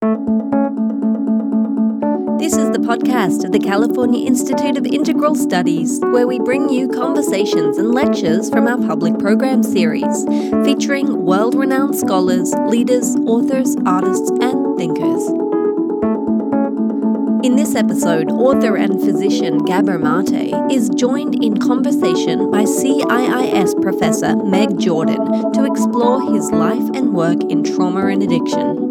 This is the podcast of the California Institute of Integral Studies, where we bring you conversations and lectures from our public program series, featuring world renowned scholars, leaders, authors, artists, and thinkers. In this episode, author and physician Gabor Mate is joined in conversation by CIIS professor Meg Jordan to explore his life and work in trauma and addiction.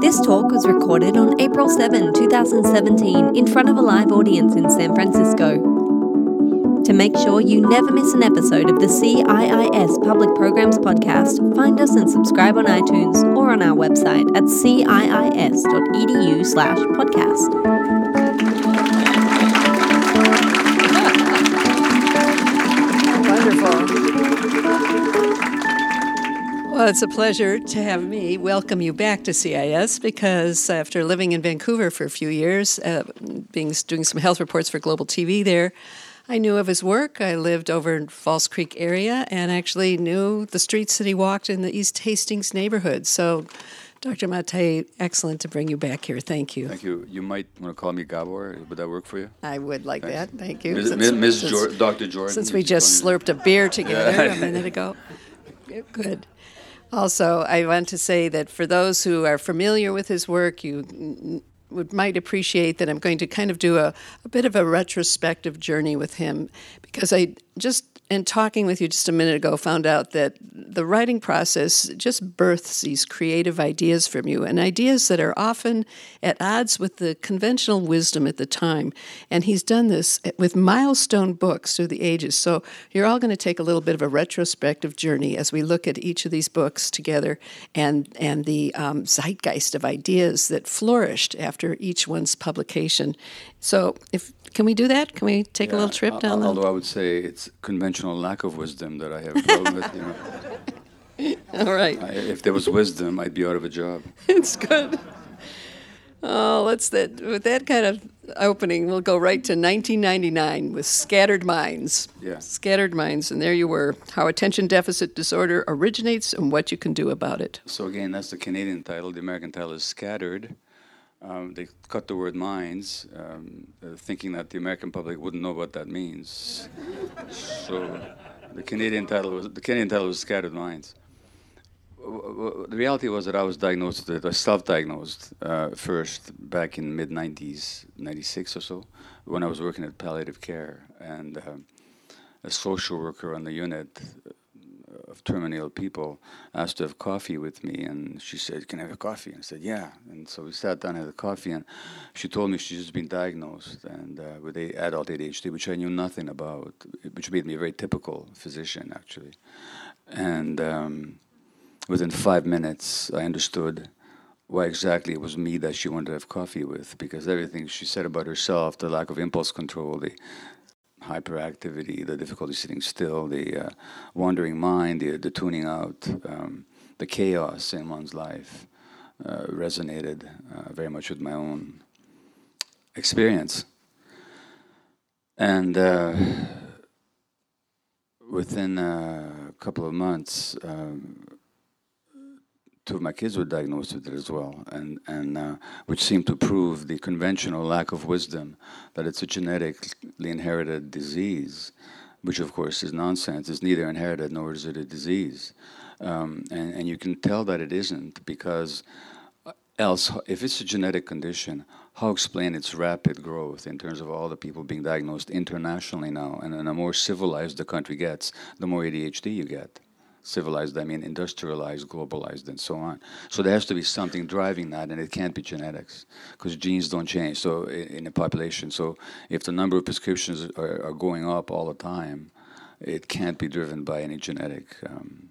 This talk was recorded on April 7, 2017, in front of a live audience in San Francisco. To make sure you never miss an episode of the CIIS Public Programs Podcast, find us and subscribe on iTunes or on our website at ciis.edu slash podcast. Well, it's a pleasure to have me welcome you back to CIS because after living in Vancouver for a few years, uh, being doing some health reports for Global TV there, I knew of his work. I lived over in False Creek area and actually knew the streets that he walked in the East Hastings neighborhood. So, Dr. Mate, excellent to bring you back here. Thank you. Thank you. You might want to call me Gabor. Would that work for you? I would like Thanks. that. Thank you. Ms. Since- Ms. since- Jor- Dr. Jordan. Since we just slurped a beer together a minute ago. Good. Also, I want to say that for those who are familiar with his work, you would might appreciate that I'm going to kind of do a, a bit of a retrospective journey with him because I just in talking with you just a minute ago found out that the writing process just births these creative ideas from you and ideas that are often at odds with the conventional wisdom at the time. And he's done this with milestone books through the ages. So you're all going to take a little bit of a retrospective journey as we look at each of these books together and and the um, zeitgeist of ideas that flourished after each one's publication. So if can we do that can we take a little Yeah, trip down the Although I would say it's conventional lack of wisdom that I have a problem with. You know. all right I, if there was wisdom, I'd be out of a job. it's good. Oh, let's that with that kind of opening, we'll go right to 1999 with Scattered Minds. Yeah. Scattered Minds, and there you were. How attention deficit disorder originates and what you can do about it. So again, that's the Canadian title. The American title is Scattered. Um, they cut the word minds, um, uh, thinking that the American public wouldn't know what that means. so the Canadian title was the Canadian title was Scattered Minds. W- w- The reality was that I was diagnosed, with it, I self-diagnosed uh, first back in mid '90s, '96 or so, when I was working at palliative care, and um, a social worker on the unit of terminally ill people asked to have coffee with me, and she said, "Can I have a coffee?" And I said, "Yeah." And so we sat down and had a coffee, and she told me she's just been diagnosed and uh, with a adult ADHD, which I knew nothing about, which made me a very typical physician actually. And um, within five minutes, I understood why exactly it was me that she wanted to have coffee with, because everything she said about herself, the lack of impulse control, the hyperactivity, the difficulty sitting still, the uh, wandering mind, the, the tuning out, um, the chaos in one's life uh, resonated uh, very much with my own experience. And uh, within a couple of months, um, two of my kids were diagnosed with it as well, and and uh, which seemed to prove the conventional lack of wisdom that it's a genetically inherited disease, which of course is nonsense. It's neither inherited nor is it a disease, um, and and you can tell that it isn't because else, if it's a genetic condition, how explain its rapid growth in terms of all the people being diagnosed internationally now? And, and the more civilized the country gets, the more ADHD you get. Civilized, I mean industrialized, globalized, and so on. So there has to be something driving that, and it can't be genetics, because genes don't change. So in a population, so if the number of prescriptions are, are going up all the time, it can't be driven by any genetic um,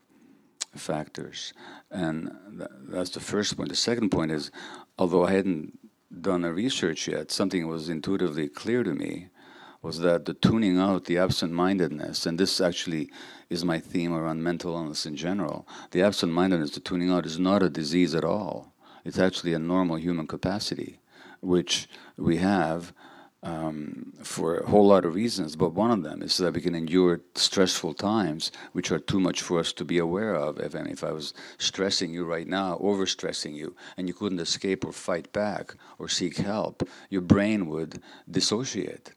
factors. And th- that's the first point. The second point is, although I hadn't done a research yet, something was intuitively clear to me was that the tuning out, the absent mindedness, and this actually is my theme around mental illness in general. The absent mindedness, the tuning out, is not a disease at all. It's actually a normal human capacity, which we have um, for a whole lot of reasons, but one of them is so that we can endure stressful times, which are too much for us to be aware of. If, if I was stressing you right now, overstressing you, and you couldn't escape or fight back or seek help, your brain would dissociate.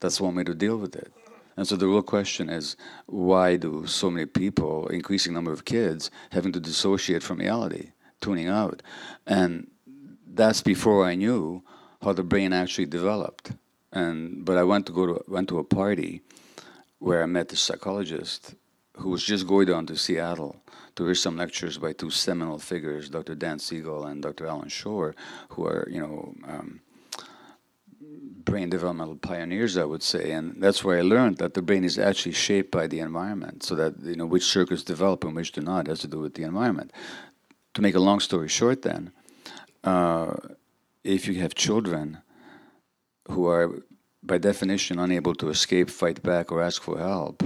That's one way to deal with it. And so the real question is, why do so many people, increasing number of kids, having to dissociate from reality, tuning out? And that's before I knew how the brain actually developed. And but I went to go to went to a party where I met a psychologist who was just going down to Seattle to hear some lectures by two seminal figures, Dr. Dan Siegel and Dr. Allan Schore, who are you know um, brain developmental pioneers, I would say, and that's where I learned that the brain is actually shaped by the environment. So that you know which circuits develop and which do not has to do with the environment. To make a long story short, then. Uh, if you have children who are, by definition, unable to escape, fight back, or ask for help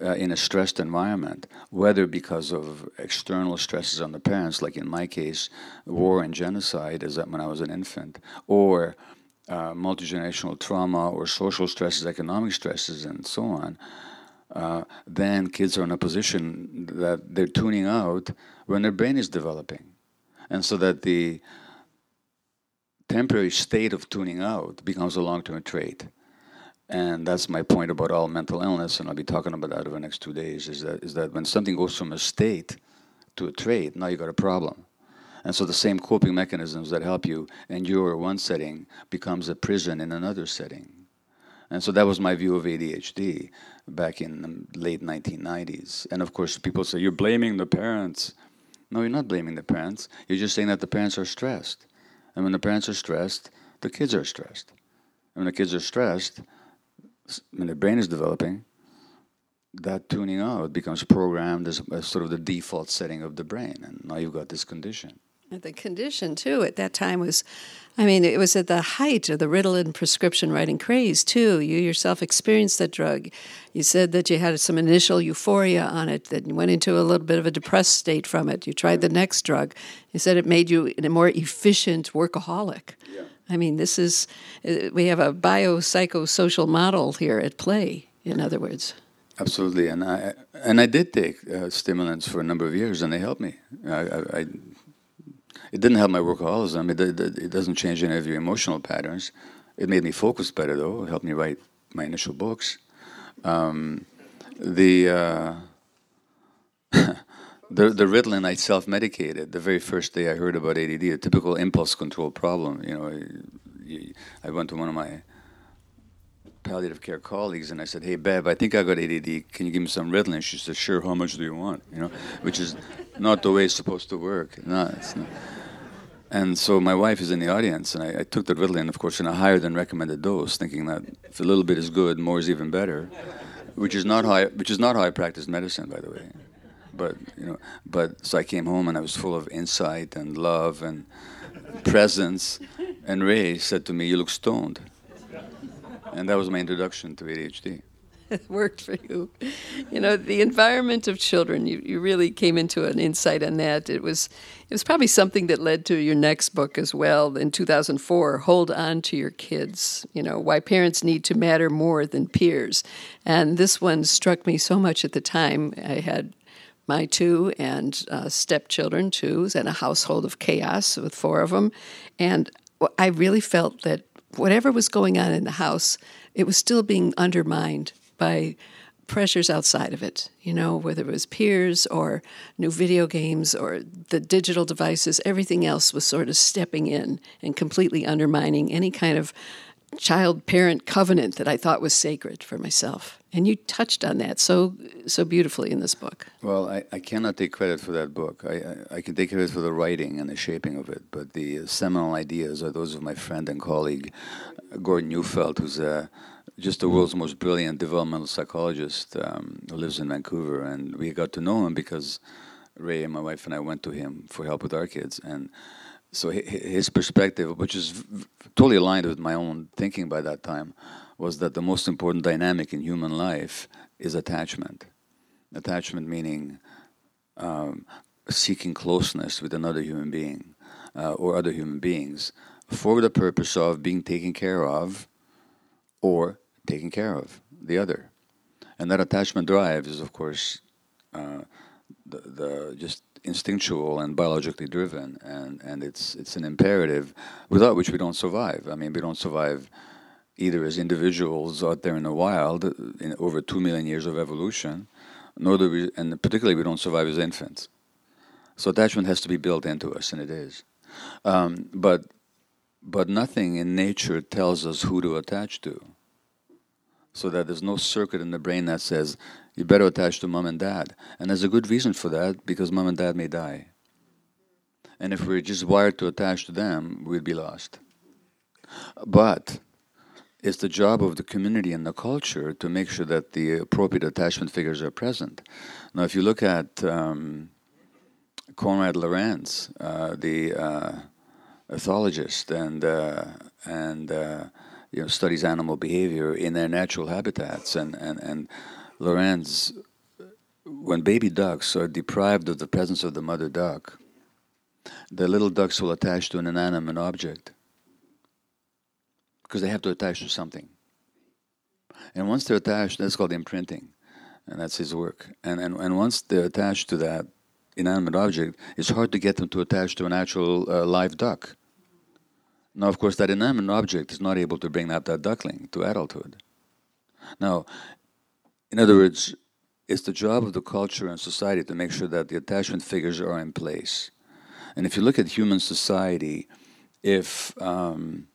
uh, in a stressed environment, whether because of external stresses on the parents, like in my case, war and genocide, as when I was an infant, or uh, multi-generational trauma or social stresses, economic stresses, and so on, uh, then kids are in a position that they're tuning out when their brain is developing. And so that the temporary state of tuning out becomes a long-term trait. And that's my point about all mental illness, and I'll be talking about that over the next two days, is that, is that when something goes from a state to a trait, now you've got a problem. And so the same coping mechanisms that help you endure one setting becomes a prison in another setting. And so that was my view of ADHD back in the late 1990s. And of course, people say, you're blaming the parents. No, you're not blaming the parents. You're just saying that the parents are stressed. And when the parents are stressed, the kids are stressed. And when the kids are stressed, when the brain is developing, that tuning out becomes programmed as, as, sort of the default setting of the brain. And now you've got this condition. The condition, too, at that time was, I mean, it was at the height of the Ritalin prescription writing craze, too. You yourself experienced that drug. You said that you had some initial euphoria on it, that you went into a little bit of a depressed state from it. You tried the next drug. You said it made you a more efficient workaholic. Yeah. I mean, this is, uh, we have a biopsychosocial model here at play, in other words. Absolutely, and I and I did take uh, stimulants for a number of years, and they helped me. I, I, I it didn't help my workaholism. It, it, it, doesn't change any of your emotional patterns. It made me focus better, though. It helped me write my initial books. Um, the, uh, the the Ritalin I self-medicated the very first day I heard about ADD, a typical impulse control problem. You know, I went to one of my palliative care colleagues and I said, "Hey, Bev, I think I got ADD. Can you give me some Ritalin?" She said, "Sure. How much do you want?" You know, which is not the way it's supposed to work. No, it's not. And so my wife is in the audience, and I, I took the Ritalin, of course, in a higher than recommended dose, thinking that if a little bit is good, more is even better, which is not how I, which is not how I practice medicine, by the way. But you know, but so I came home and I was full of insight and love and presence. And Ray said to me, "You look stoned," and that was my introduction to ADHD. worked for you. You know, the environment of children, you, you really came into an insight on that. It was it was probably something that led to your next book as well in 2004, Hold On to Your Kids, you know, why parents need to matter more than peers. And this one struck me so much at the time. I had my two and uh, stepchildren, two, and a household of chaos with four of them. And I really felt that whatever was going on in the house, it was still being undermined by pressures outside of it, you know, whether it was peers or new video games or the digital devices, everything else was sort of stepping in and completely undermining any kind of child parent covenant that I thought was sacred for myself. And you touched on that so so beautifully in this book. Well, I, I cannot take credit for that book. I, I, I can take credit for the writing and the shaping of it, but the seminal ideas are those of my friend and colleague Gordon Neufeld, who's a just the world's most brilliant developmental psychologist um, who lives in Vancouver, and we got to know him because Ray and my wife and I went to him for help with our kids, and so his perspective, which is totally aligned with my own thinking by that time, was that the most important dynamic in human life is attachment. Attachment meaning um, seeking closeness with another human being uh, or other human beings for the purpose of being taken care of or taking care of the other. And that attachment drive is, of course, uh, the, the just instinctual and biologically driven, and, and it's it's an imperative without which we don't survive. I mean, we don't survive either as individuals out there in the wild in over two million years of evolution, nor do we, and particularly we don't survive as infants. So attachment has to be built into us, and it is. Um, but but nothing in nature tells us who to attach to. So that there's no circuit in the brain that says you better attach to mom and dad. And there's a good reason for that because mom and dad may die. And if we're just wired to attach to them, we'd be lost. But it's the job of the community and the culture to make sure that the appropriate attachment figures are present. Now, if you look at um, Konrad Lorenz, uh, the uh, ethologist, and uh, and uh, you know studies animal behavior in their natural habitats, and and and Lorenz, when baby ducks are deprived of the presence of the mother duck, the little ducks will attach to an inanimate object because they have to attach to something. And once they're attached, that's called imprinting, and that's his work. And, and, and once they're attached to that inanimate object, it's hard to get them to attach to an actual uh, live duck. Now, of course, that inanimate object is not able to bring up that duckling to adulthood. Now, in other words, it's the job of the culture and society to make sure that the attachment figures are in place. And if you look at human society, if um,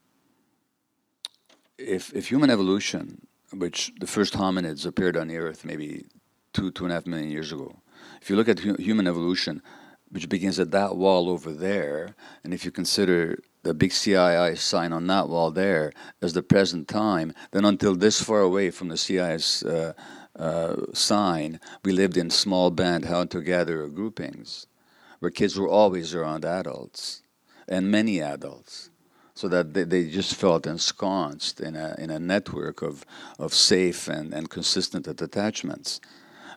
if, if human evolution, which the first hominids appeared on the earth maybe two two and a half million years ago, if you look at hu- human evolution, which begins at that wall over there, and if you consider the big CII sign on that wall there as the present time, then until this far away from the CII's uh, uh, sign, we lived in small band hunter-gatherer groupings, where kids were always around adults, and many adults, so that they, they just felt ensconced in a, in a network of, of safe and, and consistent attachments.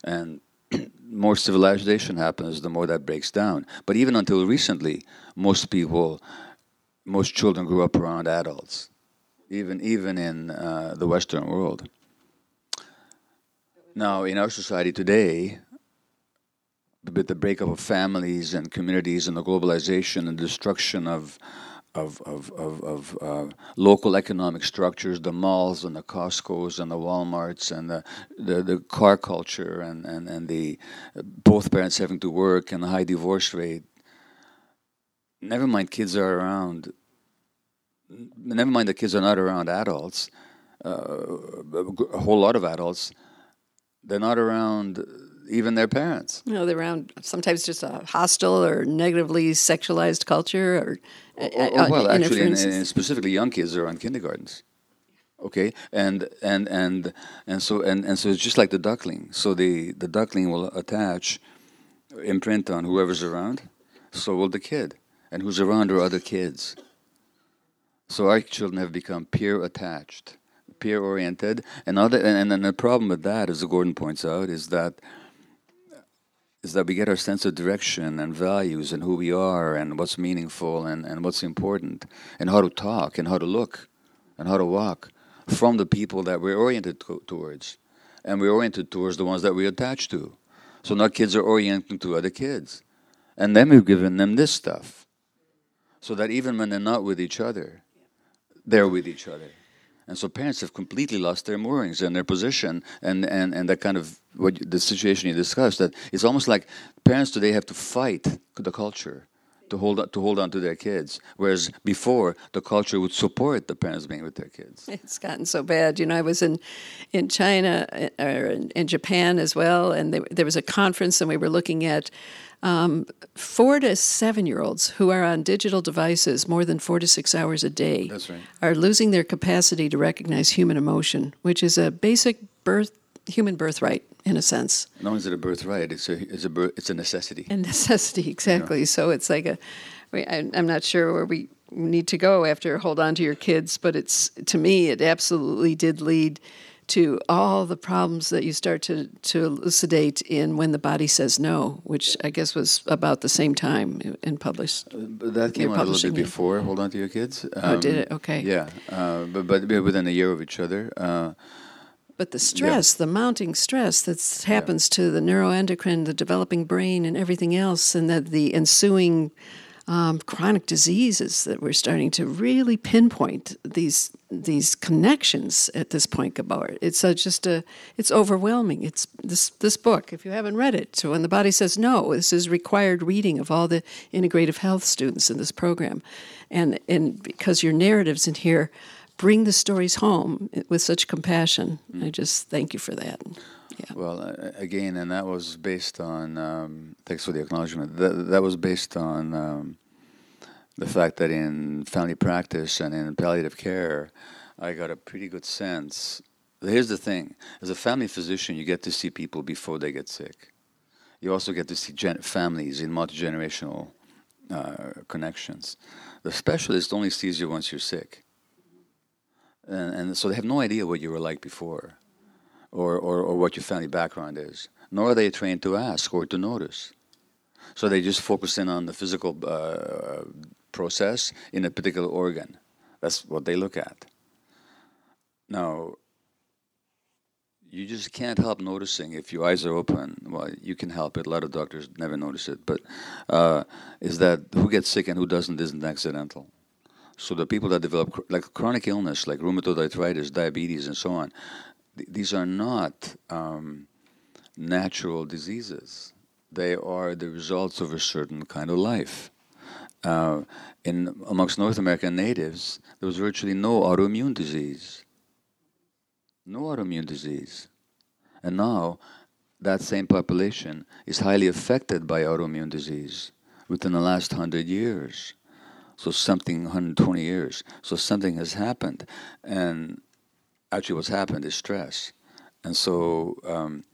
And more civilization happens, the more that breaks down. But even until recently, most people, most children grew up around adults, even even in uh, the Western world. Now, in our society today, with the breakup of families and communities and the globalization and destruction of of, of, of, of uh, local economic structures, the malls and the Costco's and the Walmarts and the, the, the car culture and, and, and the both parents having to work and the high divorce rate. Never mind kids are around, never mind the kids are not around adults, uh, a whole lot of adults, they're not around even their parents. You know, they're around sometimes just a hostile or negatively sexualized culture or uh, well, actually, and, and specifically young kids are on kindergartens. Okay, and and and and so and, and so it's just like the duckling. So the the duckling will attach, imprint on whoever's around. So will the kid, and who's around are other kids. So our children have become peer attached, peer oriented, and other. And, and the problem with that, as Gordon points out, is that is that we get our sense of direction and values and who we are and what's meaningful and, and what's important and how to talk and how to look and how to walk from the people that we're oriented to- towards. And we're oriented towards the ones that we attach to. So now kids are oriented to other kids. And then we've given them this stuff. So that even when they're not with each other, they're with each other. And so parents have completely lost their moorings and their position and, and, and that kind of what the situation you discussed that it's almost like parents today have to fight the culture to hold on, to hold on to their kids, whereas before the culture would support the parents being with their kids. It's gotten so bad. You know, I was in in China uh, or in, in Japan as well, and there, there was a conference, and we were looking at um, four to seven year olds who are on digital devices more than four to six hours a day That's right. are losing their capacity to recognize human emotion, which is a basic birth human birthright in a sense. Not only is it a birthright, it's a it's a it's a necessity. A necessity, exactly. So it's like a. I'm not sure where we need to go after hold on to your kids, but it's to me it absolutely did lead to all the problems that you start to, to elucidate in When the Body Says No, which I guess was about the same time and published. Uh, that came out a little bit publishing it. before. Hold on to your kids. Oh, did it? Okay. Yeah, uh, but but within a year of each other. Uh, But the stress, the mounting stress that happens to the neuroendocrine, the developing brain, and everything else, and that the ensuing um, chronic diseases that we're starting to really pinpoint these these connections at this point, Gabor. It's uh, just a, it's overwhelming. It's this this book. If you haven't read it, so when the body says no, this is required reading of all the integrative health students in this program, and and because your narratives in here bring the stories home with such compassion. I just thank you for that. Yeah. Well, uh, again, and that was based on. Um, thanks for the acknowledgement. That, that was based on um, the fact that in family practice and in palliative care, I got a pretty good sense. Here's the thing: as a family physician, you get to see people before they get sick. You also get to see gen- families in multi generational uh, connections. The specialist only sees you once you're sick, and, and so they have no idea what you were like before or, or, or what your family background is, nor are they trained to ask or to notice. So they just focus in on the physical uh, process in a particular organ. That's what they look at. Now, you just can't help noticing if your eyes are open. Well, you can help it. A lot of doctors never notice it, but uh, is that who gets sick and who doesn't isn't accidental. So the people that develop like chronic illness, like rheumatoid arthritis, diabetes, and so on, th- these are not um, natural diseases. They are the results of a certain kind of life. Uh, in amongst North American natives, there was virtually no autoimmune disease. No autoimmune disease. And now, that same population is highly affected by autoimmune disease within the last hundred years. So something, 120 years. So something has happened, and actually, what's happened is stress. And so, um,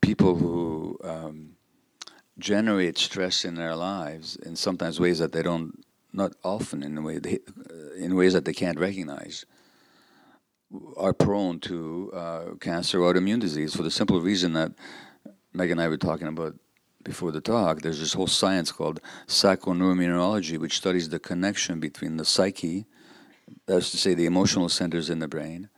people who um, generate stress in their lives in sometimes ways that they don't, not often in the way they, uh, in ways that they can't recognize, are prone to uh, cancer or autoimmune disease for the simple reason that Meg and I were talking about before the talk. There's this whole science called psychoneuroimmunology, which studies the connection between the psyche, that's to say, the emotional centers in the brain,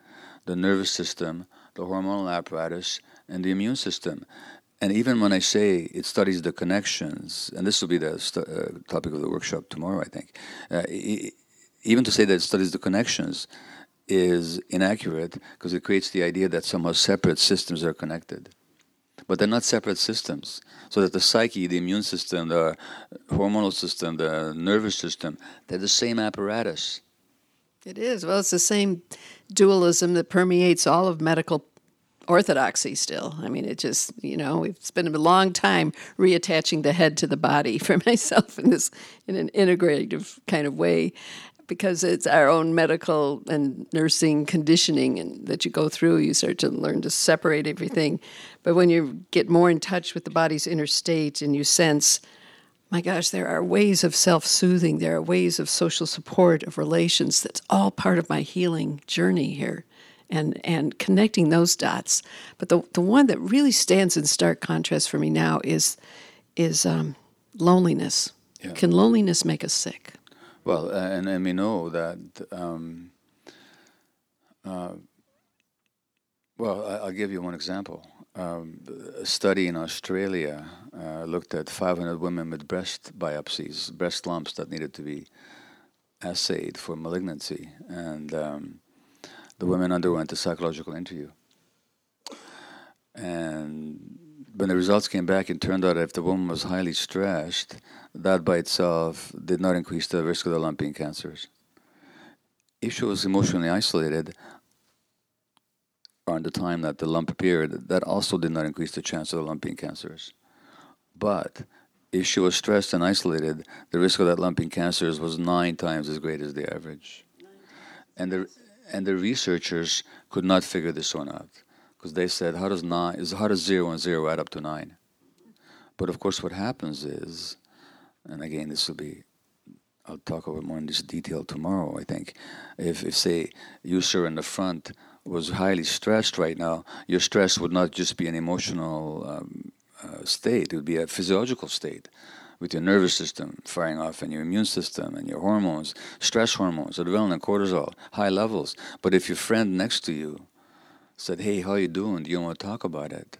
the nervous system, the hormonal apparatus, and the immune system. And even when I say it studies the connections, and this will be the stu- uh, topic of the workshop tomorrow, I think, uh, e- even to say that it studies the connections is inaccurate because it creates the idea that somehow separate systems are connected. But they're not separate systems. So that the psyche, the immune system, the hormonal system, the nervous system, they're the same apparatus. It is. Well, it's the same dualism that permeates all of medical orthodoxy still. I mean, it just, you know, we've spent a long time reattaching the head to the body for myself in this, in an integrative kind of way, because it's our own medical and nursing conditioning and that you go through, you start to learn to separate everything. But when you get more in touch with the body's inner state and you sense, my gosh, there are ways of self soothing, there are ways of social support, of relations. That's all part of my healing journey here. And, and connecting those dots. But the, the one that really stands in stark contrast for me now is, is um, loneliness. Yeah. Can loneliness make us sick? Well, uh, and, and we know that. Um, uh, well, I, I'll give you one example. Um, a study in Australia uh, looked at 500 women with breast biopsies, breast lumps that needed to be assayed for malignancy, and um, the women underwent a psychological interview. And when the results came back, it turned out if the woman was highly stressed, that by itself did not increase the risk of the developing cancers. If she was emotionally isolated around the time that the lump appeared, that also did not increase the chance of the developing cancers. But if she was stressed and isolated, the risk of that lumping cancers was nine times as great as the average. And the, and the researchers could not figure this one out because they said, how does nine is how does zero and zero add up to nine? But of course, what happens is, and again, this will be, I'll talk about more in this detail tomorrow. I think, if if say you sir in the front was highly stressed right now, your stress would not just be an emotional um, uh, state; it would be a physiological state with your nervous system firing off and your immune system and your hormones, stress hormones, adrenaline, cortisol, high levels. But if your friend next to you said, "Hey, how you doing? Do you want to talk about it?"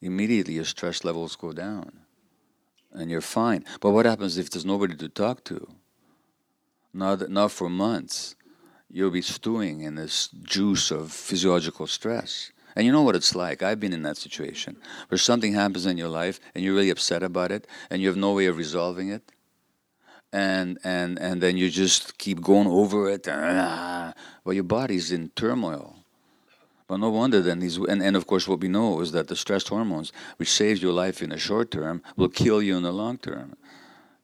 Immediately your stress levels go down, and you're fine. But what happens if there's nobody to talk to? Not not for months, you'll be stewing in this juice of physiological stress. And you know what it's like. I've been in that situation where something happens in your life and you're really upset about it and you have no way of resolving it. And, and, and then you just keep going over it. Ah, ah, ah. Well, your body's in turmoil. But no wonder then these, and, and of course, what we know is that the stress hormones, which saves your life in the short term, will kill you in the long term.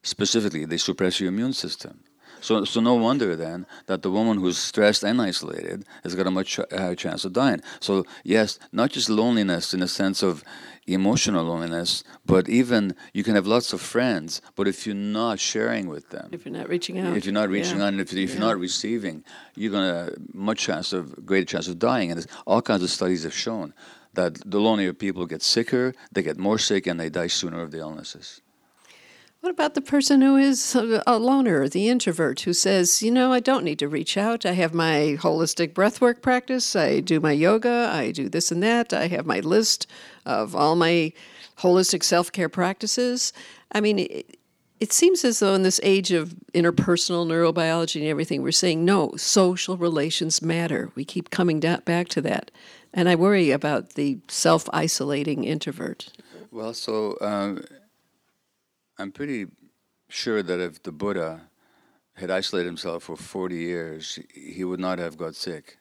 Specifically, they suppress your immune system. So, so no wonder then that the woman who's stressed and isolated has got a much uh, higher chance of dying. So yes, not just loneliness in the sense of emotional loneliness, but even you can have lots of friends, but if you're not sharing with them, if you're not reaching out, if you're not reaching yeah. out, and if, if you're not receiving, you're gonna much chance of greater chance of dying. And all kinds of studies have shown that the lonelier people get sicker, they get more sick, and they die sooner of the illnesses. What about the person who is a loner, the introvert, who says, you know, I don't need to reach out. I have my holistic breathwork practice. I do my yoga. I do this and that. I have my list of all my holistic self care practices. I mean, it, it seems as though in this age of interpersonal neurobiology and everything, we're saying, no, social relations matter. We keep coming back to that. And I worry about the self isolating introvert. Well, so. Um I'm pretty sure that if the Buddha had isolated himself for 40 years, he would not have got sick.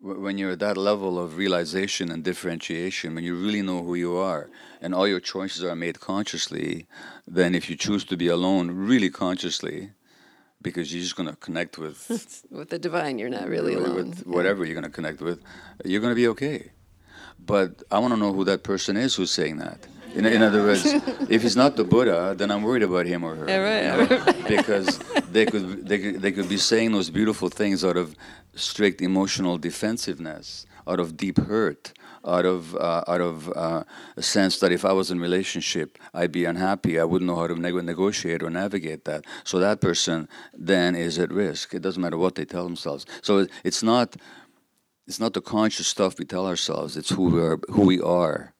When you're at that level of realization and differentiation, when you really know who you are, and all your choices are made consciously, then if you choose to be alone really consciously, because you're just going to connect with with the divine, you're not really alone. With whatever you're going to connect with, you're going to be okay. But I want to know who that person is who's saying that. In, in other words, if he's not the Buddha, then I'm worried about him or her. Yeah, right. You know? because they could, they could they could be saying those beautiful things out of strict emotional defensiveness, out of deep hurt, out of uh, out of uh, a sense that if I was in a relationship, I'd be unhappy. I wouldn't know how to neg- negotiate or navigate that. So that person then is at risk. It doesn't matter what they tell themselves. So it's not it's not the conscious stuff we tell ourselves. It's who we are. Who we are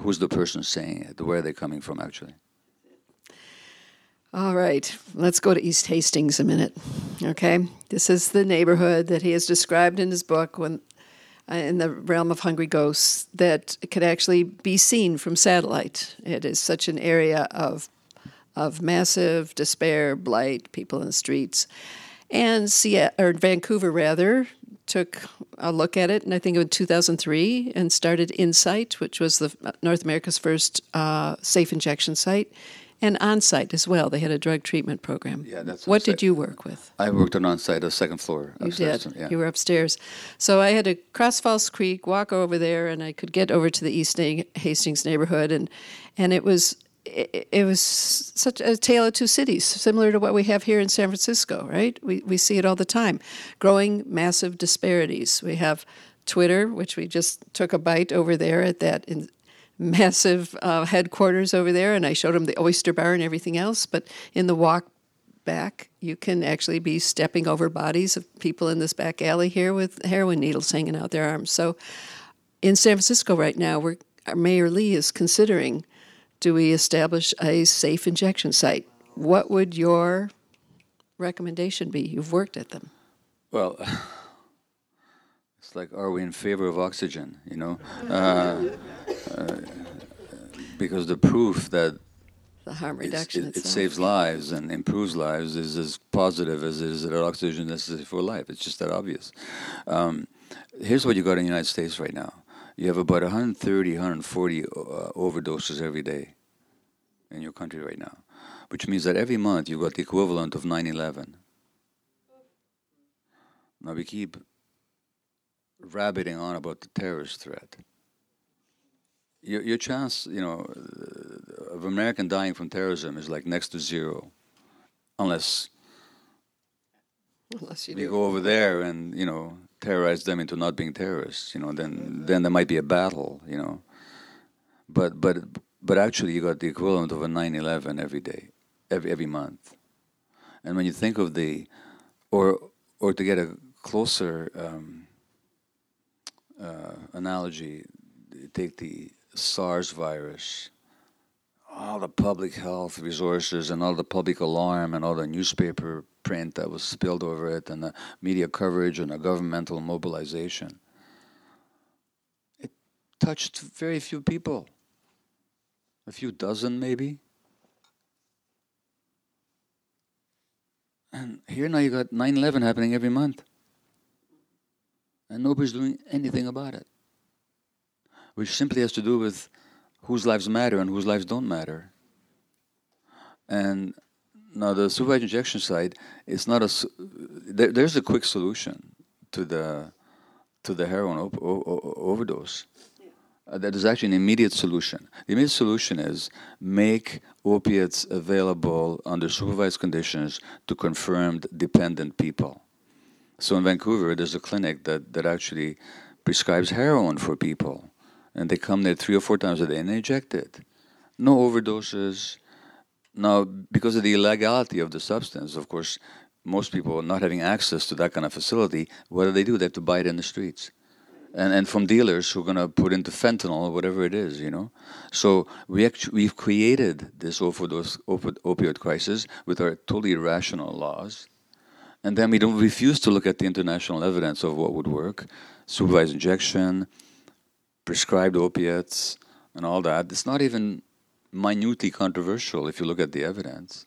who's the person saying it? Where are they coming from, actually? All right, let's go to East Hastings a minute. Okay, this is the neighborhood that he has described in his book when, uh, in the realm of hungry ghosts, that could actually be seen from satellite. It is such an area of, of massive despair, blight, people in the streets, and Seattle, or Vancouver rather took a look at it, and I think it was 2003, and started Insite, which was the North America's first uh, safe injection site, and On-Site as well. They had a drug treatment program. Yeah, that's what did you work with? I worked on On-Site, a second floor. You did. Yeah. You were upstairs. So I had to cross False Creek, walk over there, and I could get over to the East Hastings neighborhood, and and it was it, it, was such a tale of two cities, similar to what we have here in San Francisco, right? We, we see it all the time. Growing massive disparities. We have Twitter, which we just took a bite over there at that massive uh, headquarters over there, and I showed them the oyster bar and everything else. But in the walk back, you can actually be stepping over bodies of people in this back alley here with heroin needles hanging out their arms. So in San Francisco right now, we're, Mayor Lee is considering do we establish a safe injection site? What would your recommendation be? You've worked at them. Well, it's like, are we in favor of oxygen? You know, uh, uh, because the proof that the harm reduction it, it, saves lives and improves lives is as positive as it is that oxygen is necessary for life. It's just that obvious. Um, here's what you got in the United States right now you have about 130, 140 uh, overdoses every day in your country right now, which means that every month you've got the equivalent of 9 11. Now we keep rabbiting on about the terrorist threat. Your, your chance, you know, of American dying from terrorism is like next to zero, unless unless you go over there and you know terrorize them into not being terrorists. You know, then then there might be a battle. You know, but but but actually, you got the equivalent of a 9/11 every day, every every month. And when you think of the, or or to get a closer um, uh, analogy, take the SARS virus, all the public health resources and all the public alarm and all the newspaper print that was spilled over it and the media coverage and the governmental mobilization. It touched very few people, a few dozen maybe. And here now you got 9 11 happening every month. And nobody's doing anything about it. Which simply has to do with whose lives matter and whose lives don't matter. And now the supervised injection side is not a. There, there's a quick solution to the to the heroin op- o- o- overdose. Uh, that is actually an immediate solution. The immediate solution is make opiates available under supervised conditions to confirmed dependent people. So in Vancouver, there's a clinic that, that actually prescribes heroin for people. And they come there three or four times a day and they inject it. No overdoses. Now, because of the illegality of the substance, of course, most people not having access to that kind of facility, what do they do? They have to buy it in the streets and, and from dealers who are going to put into fentanyl or whatever it is, you know. So we actually, we've created this overdose opi- opioid crisis with our totally irrational laws, and then we don't refuse to look at the international evidence of what would work, supervised injection, prescribed opiates, and all that. It's not even minutely controversial if you look at the evidence.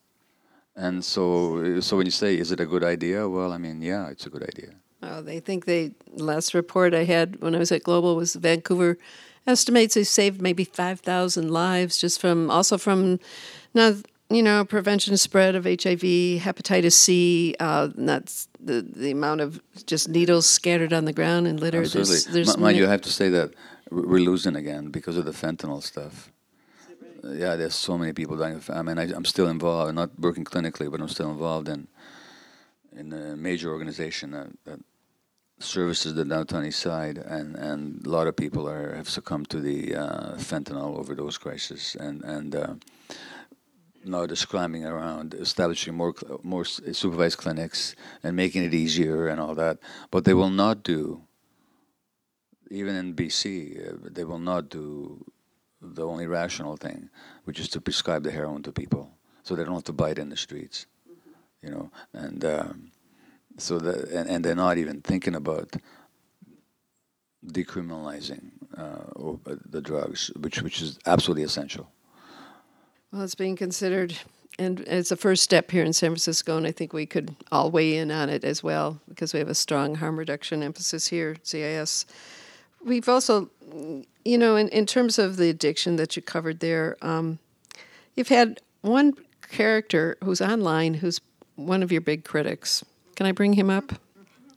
And so, so when you say, is it a good idea? Well, I mean, yeah, it's a good idea. Oh, they think they last report I had when I was at Global was Vancouver estimates they saved maybe five thousand lives just from also from now you know prevention spread of HIV, hepatitis C. Uh, that's the the amount of just needles scattered on the ground and litter. Absolutely, There's, there's mind you, have to say that we're losing again because of the fentanyl stuff. Yeah, there's so many people dying. I mean, I, I'm still involved. Not working clinically, but I'm still involved in in a major organization that, that services the downtown east side, and, and a lot of people are have succumbed to the uh, fentanyl overdose crisis, and and uh, now they're scrambling around establishing more more supervised clinics and making it easier and all that. But they will not do, even in BC, uh, they will not do the only rational thing, which is to prescribe the heroin to people, so they don't have to buy it in the streets, mm-hmm. you know, and. Um, so that and, and, they're not even thinking about decriminalizing uh, the drugs, which which is absolutely essential. Well, it's being considered, and it's a first step here in San Francisco, and I think we could all weigh in on it as well because we have a strong harm reduction emphasis here, CIS. We've also, you know, in, in terms of the addiction that you covered there, um, you've had one character who's online who's one of your big critics, can I bring him up?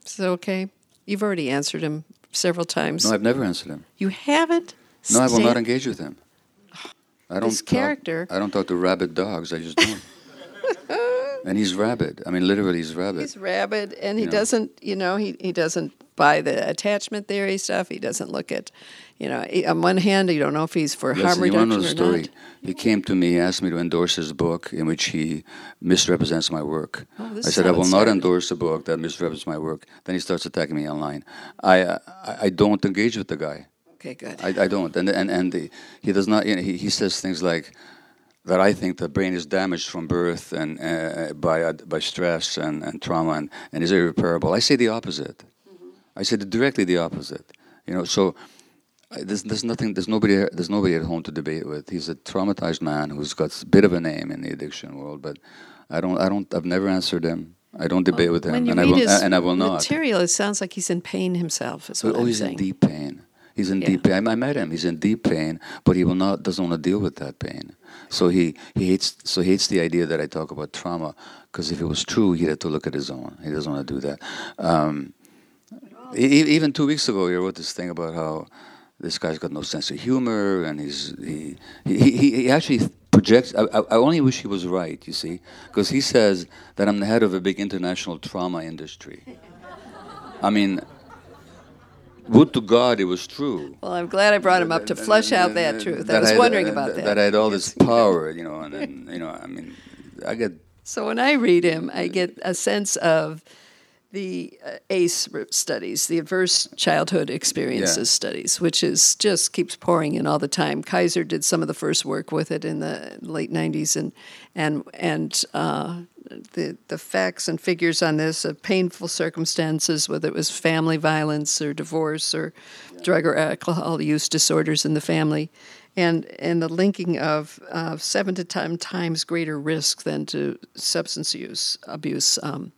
Is that okay? You've already answered him several times. No, I've never answered him. You haven't? No, I will not engage with him. I don't. This talk, character. I don't talk to rabid dogs. I just don't. And he's rabid. I mean, literally, he's rabid. He's rabid, and he you doesn't. You know, he he doesn't buy the attachment theory stuff. He doesn't look at you know, on one hand, you don't know if he's for Listen, harm reduction you know the or story? not. He came to me, asked me to endorse his book, in which he misrepresents my work. Oh, I said, I will not endorse a book that misrepresents my work. Then he starts attacking me online. I, uh, I, I don't engage with the guy. Okay, good. I, I don't, and and and the, he does not. You know, he he says things like that. I think the brain is damaged from birth and uh, by uh, by stress and, and trauma and, and is irreparable. I say the opposite. Mm-hmm. I say directly the opposite. You know, so there's, there's nothing there's nobody there's nobody at home to debate with he's a traumatized man who's got a bit of a name in the addiction world but i don't i don't i've never answered him i don't debate well, with him and I will and i will not material it sounds like he's in pain himself is what oh I'm he's saying. in deep pain he's in yeah. deep pain I met him he's in deep pain but he will not doesn't want to deal with that pain so he he hates so he hates the idea that i talk about trauma because if it was true he'd have to look at his own he doesn't want to do that um, even two weeks ago he wrote this thing about how this guy's got no sense of humor, and he's he he, he, he actually projects. I, I only wish he was right, you see, because he says that I'm the head of a big international trauma industry. I mean, would to God it was true. Well, I'm glad I brought him up to flesh out that truth. I was had- wondering uh, about that. That I had all this power, you know, and, then you know, I mean, I get So when I read him, I get a sense of the uh, ACE studies, the adverse childhood experiences Yeah. studies, which is just keeps pouring in all the time. Kaiser did some of the first work with it in the late '90s, and and and uh, the the facts and figures on this of painful circumstances, whether it was family violence or divorce or drug or alcohol use disorders in the family, and and the linking of uh, seven to ten times greater risk than to substance use abuse. Um,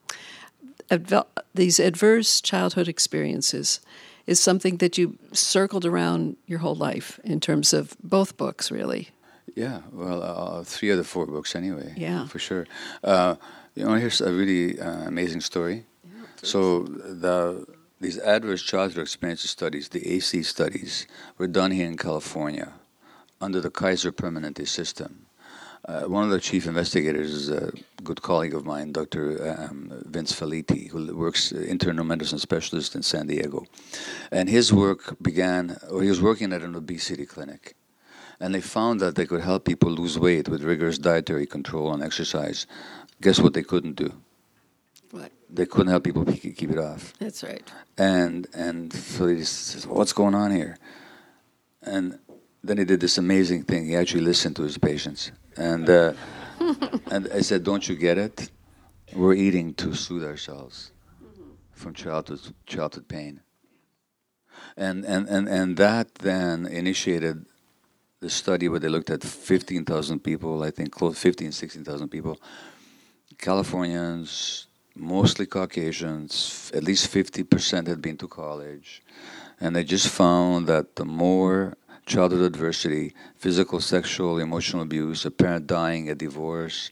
these adverse childhood experiences is something that you circled around your whole life in terms of both books, really. Yeah, well, uh, three of the four books anyway. Yeah. for sure. Uh, you know, here's a really uh, amazing story. Yeah, so the these adverse childhood experiences studies, the ACE studies, were done here in California under the Kaiser Permanente system. Uh, one of the chief investigators is a good colleague of mine, Dr. Um, Vince Felitti, who works uh, internal medicine specialist in San Diego, and his work began. Or he was working at an obesity clinic, and they found that they could help people lose weight with rigorous dietary control and exercise. Guess what they couldn't do? What? They couldn't help people keep keep it off. That's right. And and so he says, "What's going on here?" And then he did this amazing thing. He actually listened to his patients, and uh, and I said, "Don't you get it? We're eating to soothe ourselves from childhood childhood pain." And and and and that then initiated the study where they looked at 15,000 people, I think close 15, 16,000 people, Californians, mostly Caucasians, at least 50% had been to college. And they just found that the more childhood adversity, physical, sexual, emotional abuse, a parent dying, a divorce,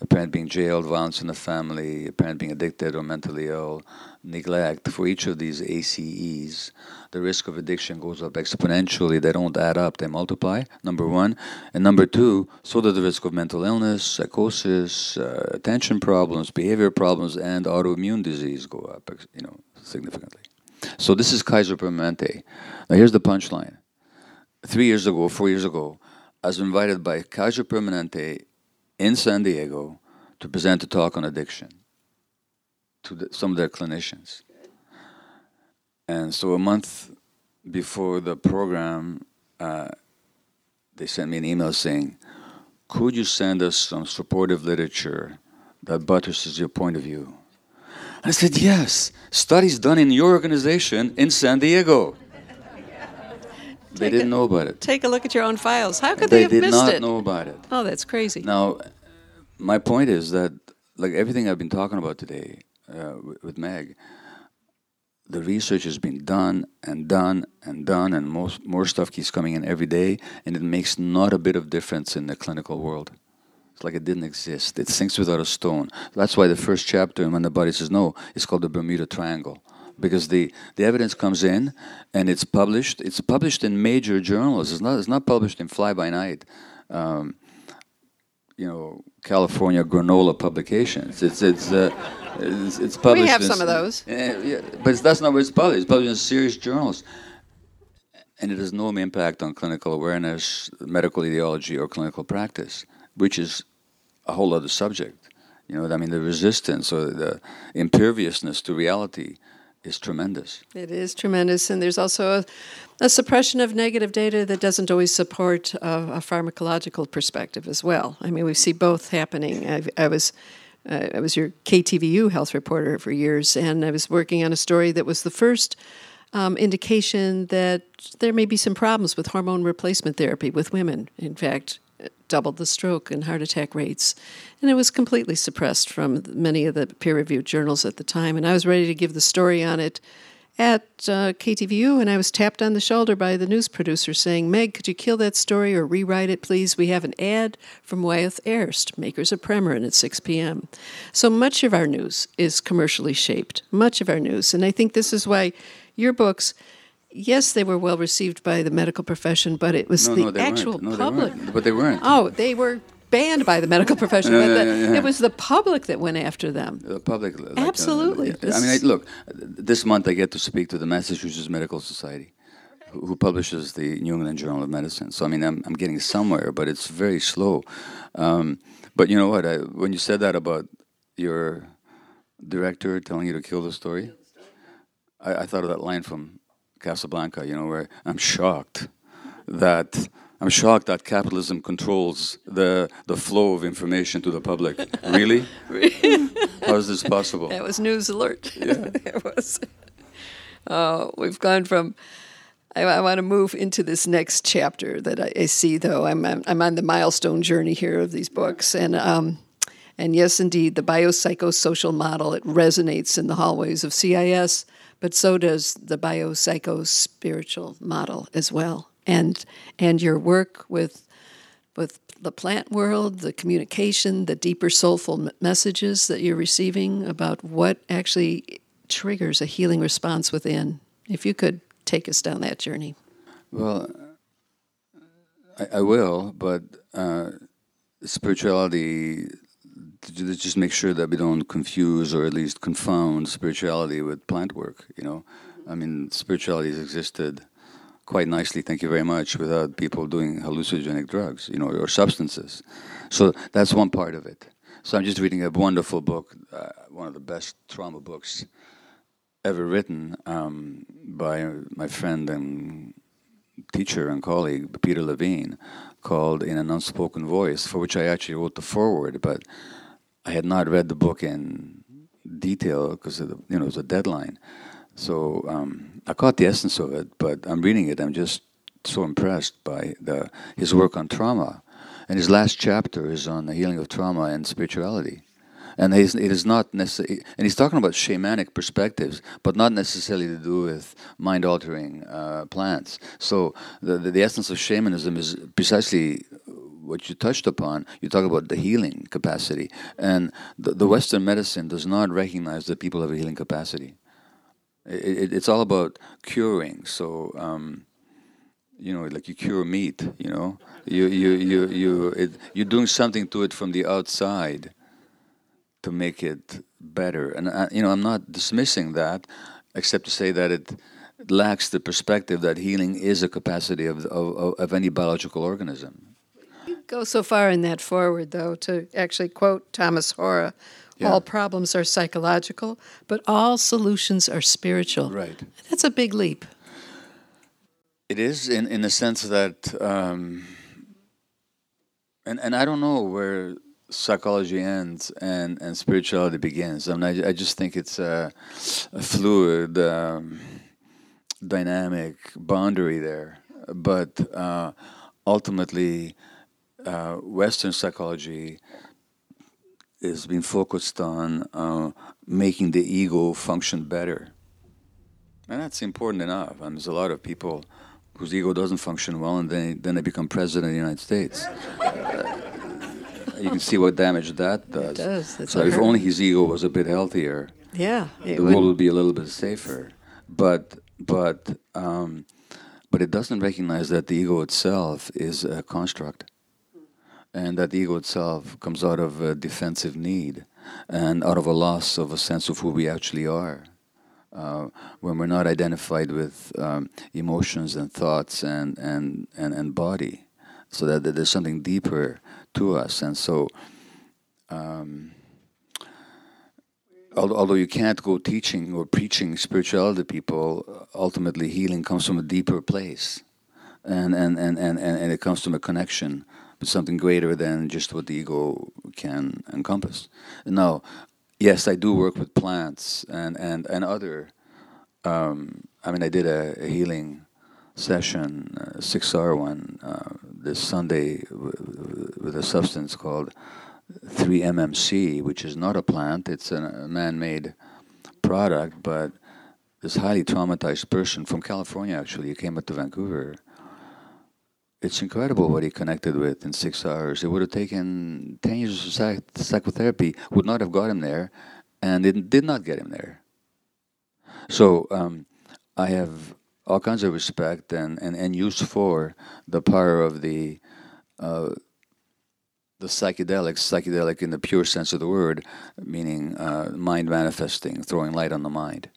a parent being jailed, violence in the family, a parent being addicted or mentally ill, neglect, for each of these ACEs, the risk of addiction goes up exponentially. They don't add up, they multiply, number one. And number two, so does the risk of mental illness, psychosis, uh, attention problems, behavior problems, and autoimmune disease go up, you know, significantly. So this is Kaiser Permanente. Now here's the punchline. Three years ago, four years ago, I was invited by Kaiser Permanente in San Diego to present a talk on addiction to the, some of their clinicians. And so a month before the program, uh, they sent me an email saying, Could you send us some supportive literature that buttresses your point of view? I said, Yes, studies done in your organization in San Diego. They didn't a- know about it. Take a look at your own files. How could they, They have missed it? They did not know about it. Oh, that's crazy. Now, my point is that, like everything I've been talking about today uh, with, Meg, the research has been done and done and done, and most more stuff keeps coming in every day, and it makes not a bit of difference in the clinical world. It's like it didn't exist. It sinks without a stone. That's why the first chapter, in when the body says no, is called the Bermuda Triangle. Because the, the evidence comes in and it's published. It's published in major journals. It's not, it's not published in fly by night. Um, you know, California granola publications. It's it's uh, it's, it's published. We have in some of those. Yeah, yeah, but that's not where it's published. It's published in serious journals, and it has no impact on clinical awareness, medical ideology, or clinical practice, which is a whole other subject. You know, I mean, the resistance or the imperviousness to reality is tremendous. It is tremendous, and there's also a, a suppression of negative data that doesn't always support a, a pharmacological perspective as well. I mean, we see both happening. I, I was. Uh, I was your KTVU health reporter for years, and I was working on a story that was the first um, indication that there may be some problems with hormone replacement therapy with women. In fact, doubled the stroke and heart attack rates. And it was completely suppressed from many of the peer reviewed journals at the time. And I was ready to give the story on it at uh, KTVU, and I was tapped on the shoulder by the news producer saying, Meg, could you kill that story or rewrite it, please? We have an ad from Wyeth-Ayerst, makers of Premarin, at 6 p.m. So much of our news is commercially shaped, much of our news. And I think this is why your books, yes, they were well received by the medical profession, but it was No, the no, actual. No, public. they. But they weren't. Oh, they were banned by the medical profession. Yeah, the- yeah, yeah. It was the public that went after them. The public. like, uh, Absolutely. yeah. I mean, I, look, this month I get to speak to the Massachusetts Medical Society, who, who publishes the New England Journal of Medicine. So, I mean, I'm, I'm getting somewhere, but it's very slow. Um, but you know what? I, when you said that about your director telling you to kill the story, I, I thought of that line from Casablanca, you know, where I'm shocked that. I'm shocked that capitalism controls the, the flow of information to the public. Really? How is this possible? That was news alert. it was. Uh, we've gone from. I, I want to move into this next chapter that I, I see, though. I'm, I'm I'm on the milestone journey here of these books, and um, and yes, indeed, the biopsychosocial model it resonates in the hallways of CIIS, but so does the biopsychospiritual model as well, and and your work with with the plant world, the communication, the deeper soulful messages that you're receiving about what actually triggers a healing response within. If you could take us down that journey. Well, I, I will, but uh, spirituality, to just make sure that we don't confuse or at least confound spirituality with plant work, you know. I mean, spirituality has existed quite nicely, thank you very much, without people doing hallucinogenic drugs, you know, or substances. So that's one part of it. So I'm just reading a wonderful book, uh, one of the best trauma books ever written um, by my friend and teacher and colleague Peter Levine, called "In an Unspoken Voice," for which I actually wrote the foreword, but I had not read the book in detail because you know it was a deadline. So um, I caught the essence of it, but I'm reading it. I'm just so impressed by the his work on trauma, and his last chapter is on the healing of trauma and spirituality. And he's, it is not necessarily, and he's talking about shamanic perspectives, but not necessarily to do with mind-altering uh, plants. So the, the the essence of shamanism is precisely what you touched upon. You talk about the healing capacity, and the, the Western medicine does not recognize that people have a healing capacity. It, it, it's all about curing. So. Um, you know, like you cure meat. You know, you you you you it, you're doing something to it from the outside to make it better. And I, you know, I'm not dismissing that, except to say that it lacks the perspective that healing is a capacity of of, of any biological organism. Go so far in that forward, though, to actually quote Thomas Hora Yeah. all problems are psychological, but all solutions are spiritual. Right. That's a big leap. It is in in the sense that, um, and and I don't know where psychology ends and and spirituality begins. I mean, I, I just think it's a, a fluid, um, dynamic boundary there. But uh, ultimately, uh, Western psychology is being focused on uh, making the ego function better. And that's important enough. And there's a lot of people whose ego doesn't function well, and then then they become president of the United States. Uh, you can see what damage that does. does. It's So if only his ego was a bit healthier, Yeah. it the would- world would be a little bit safer. But but um, but it doesn't recognize that the ego itself is a construct, and that ego itself comes out of a defensive need and out of a loss of a sense of who we actually are. Uh, when we're not identified with um, emotions and thoughts and, and, and, and body, so that, that there's something deeper to us. And so, um, al- although you can't go teaching or preaching spirituality to people, ultimately healing comes from a deeper place. And, and, and, and, and it comes from a connection something greater than just what the ego can encompass. Now, yes, I do work with plants and, and, and other. Um, I mean, I did a, a healing session, a six hour one, uh, this Sunday w- with a substance called 3-MMC, which is not a plant, it's a, a man made product, but this highly traumatized person from California actually, he came up to Vancouver. It's incredible what he connected with in six hours. It would have taken 10 years of psych- psychotherapy, would not have got him there, and it did not get him there. So um, I have all kinds of respect and, and, and use for the power of the uh, the psychedelics, psychedelic in the pure sense of the word, meaning uh, mind manifesting, throwing light on the mind.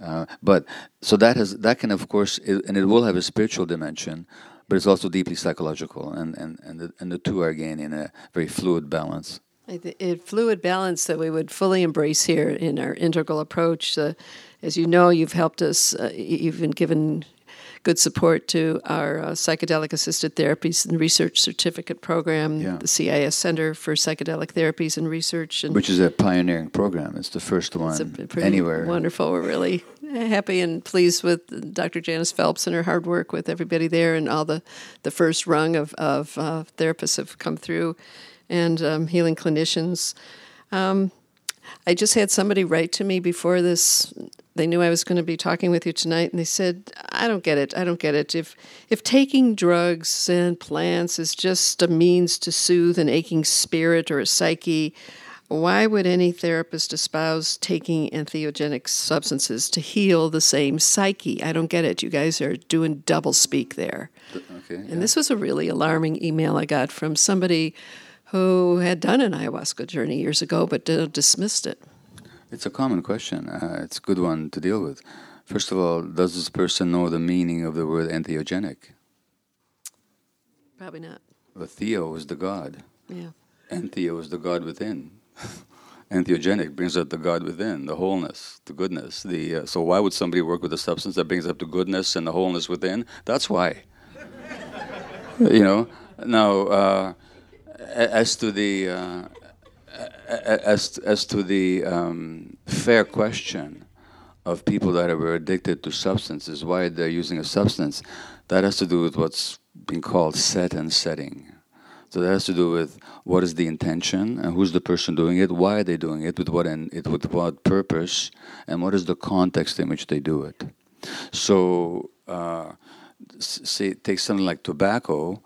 Uh, but so that has that can of course, it, and it will have a spiritual dimension, but it's also deeply psychological, and and and the, and the two are again in a very fluid balance. A fluid balance that we would fully embrace here in our integral approach. Uh, as you know, you've helped us. Uh, you've been given good support to our uh, psychedelic assisted therapies and research certificate program, yeah. the CIIS Center for Psychedelic Therapies and Research, and which is a pioneering program. It's the first one anywhere. Wonderful. We're really happy and pleased with Dr. Janis Phelps and her hard work with everybody there, and all the the first rung of of uh, therapists have come through, and um, healing clinicians. Um, I just had somebody write to me before this they knew I was going to be talking with you tonight, and they said, "I don't get it. I don't get it. If if taking drugs and plants is just a means to soothe an aching spirit or a psyche, why would any therapist espouse taking entheogenic substances to heal the same psyche? I don't get it. You guys are doing double speak there." Okay, and this was a really alarming email I got from somebody who had done an ayahuasca journey years ago but dismissed it. It's a common question. Uh, it's a good one to deal with. First of all, does this person know the meaning of the word entheogenic? Probably not. Well, Theo is the God. Yeah. Entheo is the God within. entheogenic brings out the God within, the wholeness, the goodness. The uh, so why would somebody work with a substance that brings up the goodness and the wholeness within? That's why. you know. Now, uh, as to the uh, as as to the um, fair question of people that are addicted to substances, why they're using a substance, that has to do with what's being called set and setting. So that has to do with what is the intention and who's the person doing it, why are they doing it, with what and it with what purpose, and what is the context in which they do it. So, uh, say take something like tobacco.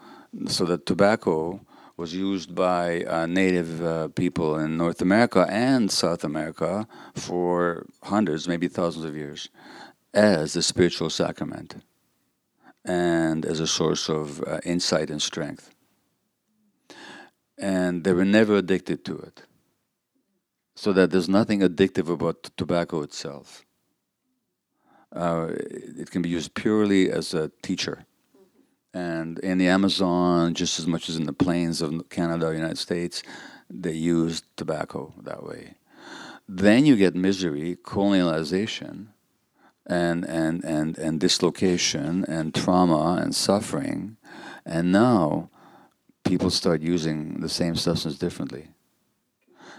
So that tobacco was used by uh, native uh, people in North America and South America for hundreds, maybe thousands of years, as a spiritual sacrament and as a source of uh, insight and strength. And they were never addicted to it. So that there's nothing addictive about tobacco itself. Uh, it can be used purely as a teacher and in the Amazon, just as much as in the plains of Canada or United States, they use tobacco that way. Then you get misery, colonialization, and, and, and, and dislocation, and trauma, and suffering. And now people start using the same substance differently.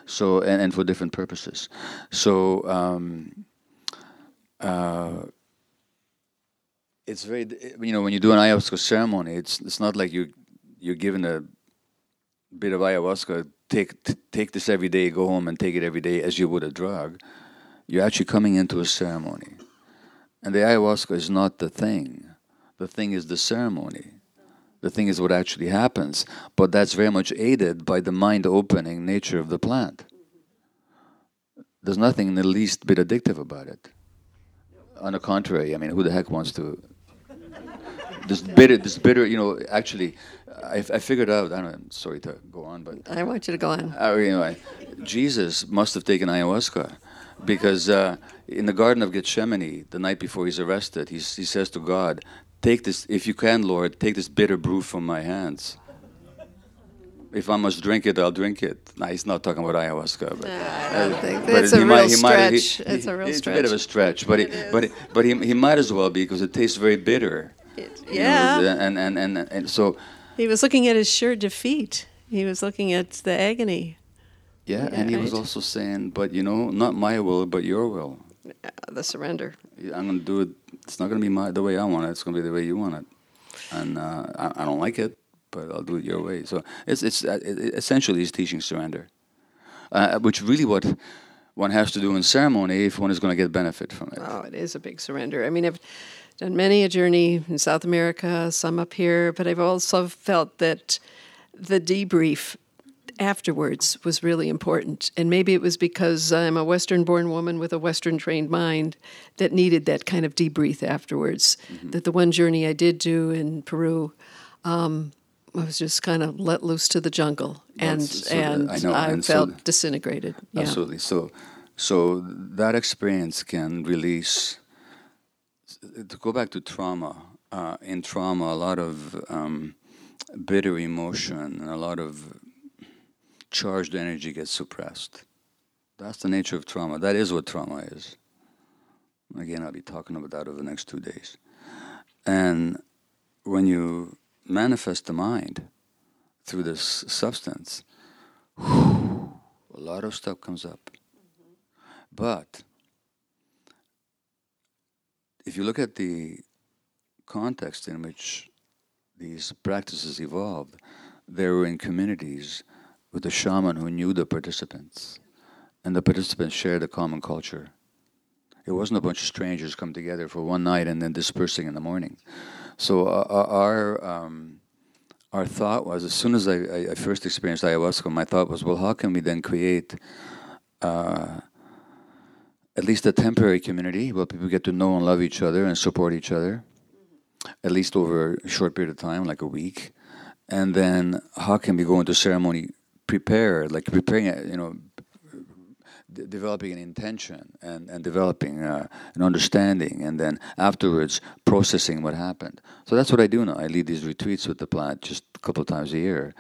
So, and, and for different purposes. So, um, uh, it's very eh, you know when you do an ayahuasca ceremony, it's it's not like you you're given a bit of ayahuasca. Take t- take this every day. Go home and take it every day as you would a drug. You're actually coming into a ceremony, and the ayahuasca is not the thing. The thing is the ceremony. The thing is what actually happens, but that's very much aided by the mind opening nature of the plant. There's nothing in the least bit addictive about it. On the contrary, I mean, who the heck wants to this bitter, this bitter, you know, actually, I, I figured out. I don't. know, sorry to go on, but I want you to go on. Uh, anyway, Jesus must have taken ayahuasca because uh, in the Garden of Gethsemane, the night before he's arrested, he he says to God, "Take this, if you can, Lord, take this bitter brew from my hands." if I must drink it, I'll drink it. Now he's not talking about ayahuasca, but, I don't uh, think it's a real might, stretch. Might, he, it's a real it's stretch. a bit of a stretch, but it, but it, but he, he might as well be because it tastes very bitter. It, yeah. Know, and, and, and, and so. He was looking at his sure defeat. He was looking at the agony. Yeah, yeah and he right. was also saying, but you know, not my will, but your will. Uh, the surrender. I'm going to do it. It's not going to be my the way I want it. It's going to be the way you want it. And uh, I, I, don't like it, but I'll do it your way. So it's, it's uh, it, essentially he's teaching surrender, uh, which really what one has to do in ceremony if one is going to get benefit from it. Oh, it is a big surrender. I mean, if done many a journey in South America, some up here, but I've also felt that the debrief afterwards was really important. And maybe it was because I'm a Western born woman with a Western trained mind that needed that kind of debrief afterwards. Mm-hmm. That the one journey I did do in Peru, um, I was just kind of let loose to the jungle, and so and I know, I and felt th- disintegrated. Yeah. Absolutely. So, so that experience can release. To go back to trauma, uh, in trauma, a lot of um, bitter emotion and a lot of charged energy gets suppressed. That's the nature of trauma. That is what trauma is. Again, I'll be talking about that over the next two days. And when you manifest the mind through this substance, a lot of stuff comes up. But if you look at the context in which these practices evolved, they were in communities with a shaman who knew the participants, and the participants shared a common culture. It wasn't a bunch of strangers come together for one night and then dispersing in the morning. So uh, uh our um, our thought was, as soon as I, I, I, first experienced ayahuasca, my thought was, well, how can we then create uh, at least a temporary community where people get to know and love each other and support each other, at least over a short period of time, like a week. And then how can we go into ceremony prepared, like preparing, you know, d- developing an intention and, and developing uh, an understanding, and then afterwards processing what happened. So that's what I do now. I lead these retreats with the plant just a couple of times a year.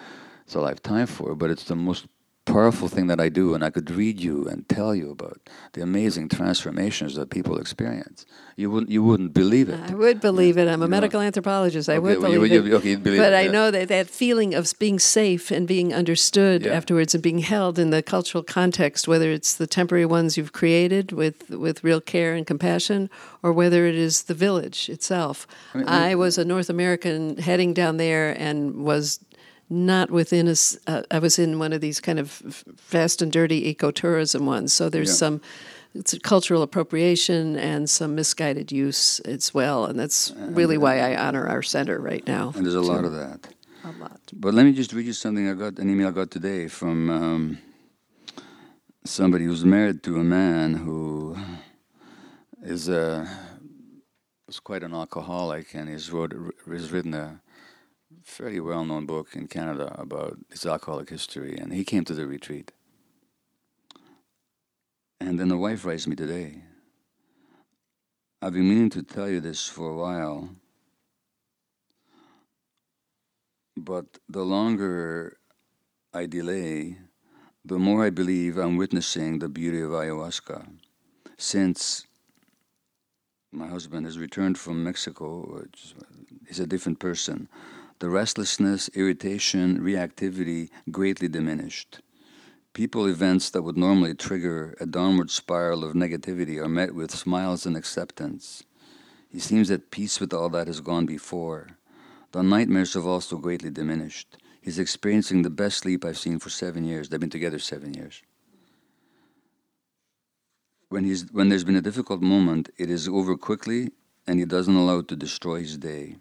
So I have time for, but it's the most powerful thing that I do, and I could read you and tell you about the amazing transformations that people experience. You wouldn't, you wouldn't believe it. I would believe it. I'm a medical anthropologist. I Okay, would well, you believe it. you- okay, you'd believe but it, I yeah. know that that feeling of being safe and being understood Yeah. afterwards and being held in the cultural context, whether it's the temporary ones you've created with with real care and compassion, or whether it is the village itself. I, was a North American heading down there and was not within a. Uh, I was in one of these kind of fast and dirty ecotourism ones. So there's Yeah. some it's a cultural appropriation and some misguided use as well, and that's really why I honor our center right now. And there's a lot of that. A lot. But let me just read you something I got, an email I got today from um, somebody who's married to a man who is a was quite an alcoholic, and he's wrote has written a fairly well-known book in Canada about his alcoholic history, and he came to the retreat. And then the wife writes me today. I've been meaning to tell you this for a while, but the longer I delay, the more I believe I'm witnessing the beauty of ayahuasca. Since my husband has returned from Mexico, is a different person, the restlessness, irritation, reactivity greatly diminished. People events that would normally trigger a downward spiral of negativity are met with smiles and acceptance. He seems at peace with all that has gone before. The nightmares have also greatly diminished. He's experiencing the best sleep I've seen for seven years. They've been together seven years. When, he's, when there's been a difficult moment, it is over quickly and he doesn't allow it to destroy his day.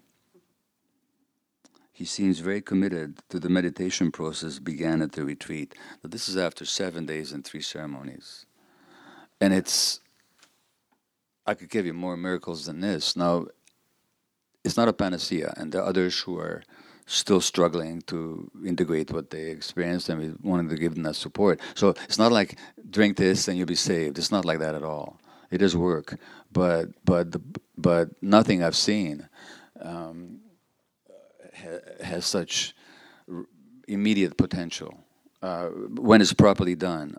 He seems very committed to the meditation process began at the retreat. But this is after seven days and three ceremonies. And it's, I could give you more miracles than this. Now, it's not a panacea, and there are others who are still struggling to integrate what they experienced, and we wanted to give them that support. So it's not like drink this and you'll be saved. It's not like that at all. It is work, but but the, but nothing I've seen um, ha- has such r- immediate potential uh, when it's properly done.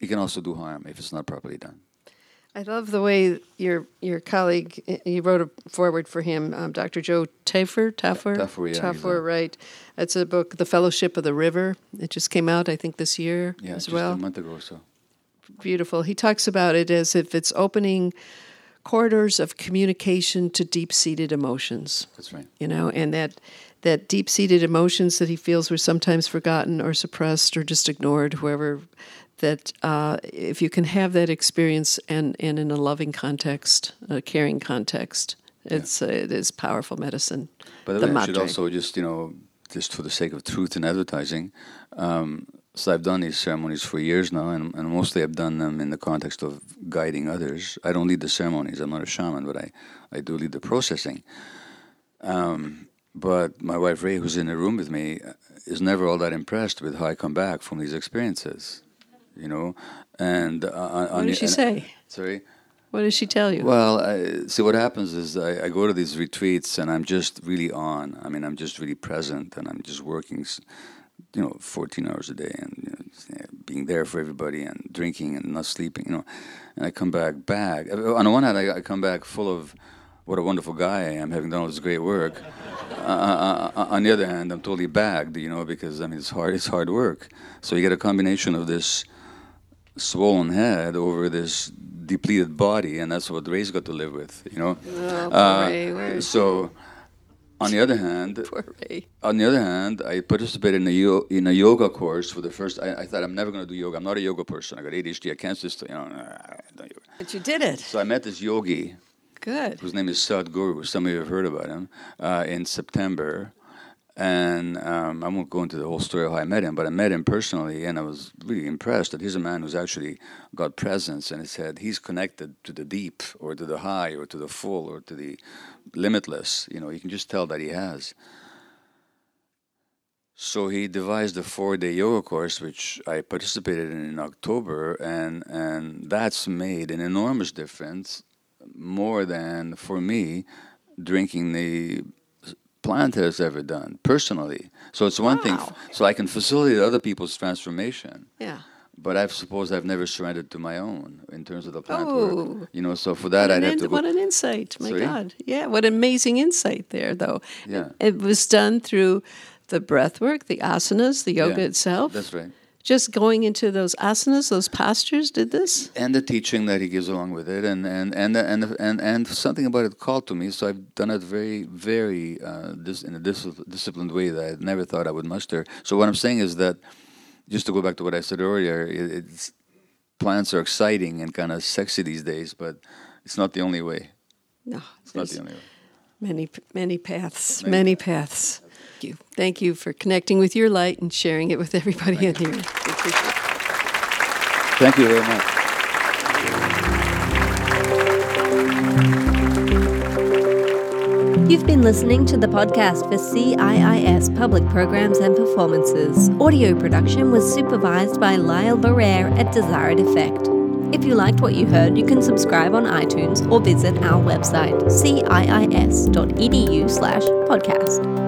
It can also do harm if it's not properly done. I love the way your your colleague you wrote a forward for him, um, Dr. Joe Tafur. Tafur, Tafur, yeah, Tafur, a- right? It's a book, The Fellowship of the River. It just came out, I think, this year Yeah, as just well. a month ago or so. Beautiful. He talks about it as if it's opening corridors of communication to deep-seated emotions. That's right. you know, and that that deep-seated emotions that he feels were sometimes forgotten or suppressed or just ignored, whoever. That uh, if you can have that experience and, and in a loving context, a caring context, it's uh, it is powerful medicine. But the, The way, I should also just, you know, just for the sake of truth in advertising, um, so I've done these ceremonies for years now, and, and mostly I've done them in the context of guiding others. I don't lead the ceremonies. I'm not a shaman, but I, I do lead the processing. Um, But my wife Rae, who's in the room with me, is never all that impressed with how I come back from these experiences. You know, and uh, what does she say? Sorry. What does she tell you? Well, I, see, what happens is I, I, go to these retreats and I'm just really on. I mean, I'm just really present and I'm just working, you know, 14 hours a day and you know, being there for everybody and drinking and not sleeping, you know. And I come back back. On the one hand, I, I come back full of what a wonderful guy I am, having done all this great work. Uh, uh, uh, on the other hand, I'm totally bagged, you know, because I mean it's hard. It's hard work. So you get a combination of this swollen head over this depleted body, and that's what Rae's got to live with, you know. Oh, uh, so, on the other hand, on the other hand, I participated in a yo- in a yoga course for the first. I, I thought I'm never going to do yoga. I'm not a yoga person. I got ADHD. I can't just, you know. But you did it. So I met this yogi. Good. Whose name is Sadhguru. Some of you have heard about him. Uh, in September, and um, I won't go into the whole story of how I met him, but I met him personally, and I was really impressed that he's a man who's actually got presence and he said He's connected to the deep, or to the high, or to the full, or to the limitless. You know, you can just tell that he has. So he devised a four-day yoga course, which I participated in in October, and and that's made an enormous difference, more than for me drinking the plant has ever done personally. So it's one wow. thing. So I can facilitate other people's transformation. Yeah. But I suppose I've never surrendered to my own in terms of the plant oh. work. You know, so for that I'd have to. What an insight! My Sorry? God, yeah, what amazing insight there, though. Yeah. It, it was done through the breath work, the asanas, the yoga yeah, itself. That's right just going into those asanas, those postures, did this? And the teaching that he gives along with it, and and and and and, and something about it called to me. So I've done it very, very uh, this in a dis- disciplined way that I never thought I would muster. So what I'm saying is that, just to go back to what I said earlier, it, plants are exciting and kind of sexy these days, but it's not the only way. No, it's not the only way. Many, many paths, many, many paths you. Thank you for connecting with your light and sharing it with everybody Thank in you. here. Thank you very much. You've been listening to the podcast for CIIS Public Programs and Performances. Audio production was supervised by Lyle Barrere at Desired Effect. If you liked what you heard, you can subscribe on iTunes or visit our website, ciis.edu slash podcast.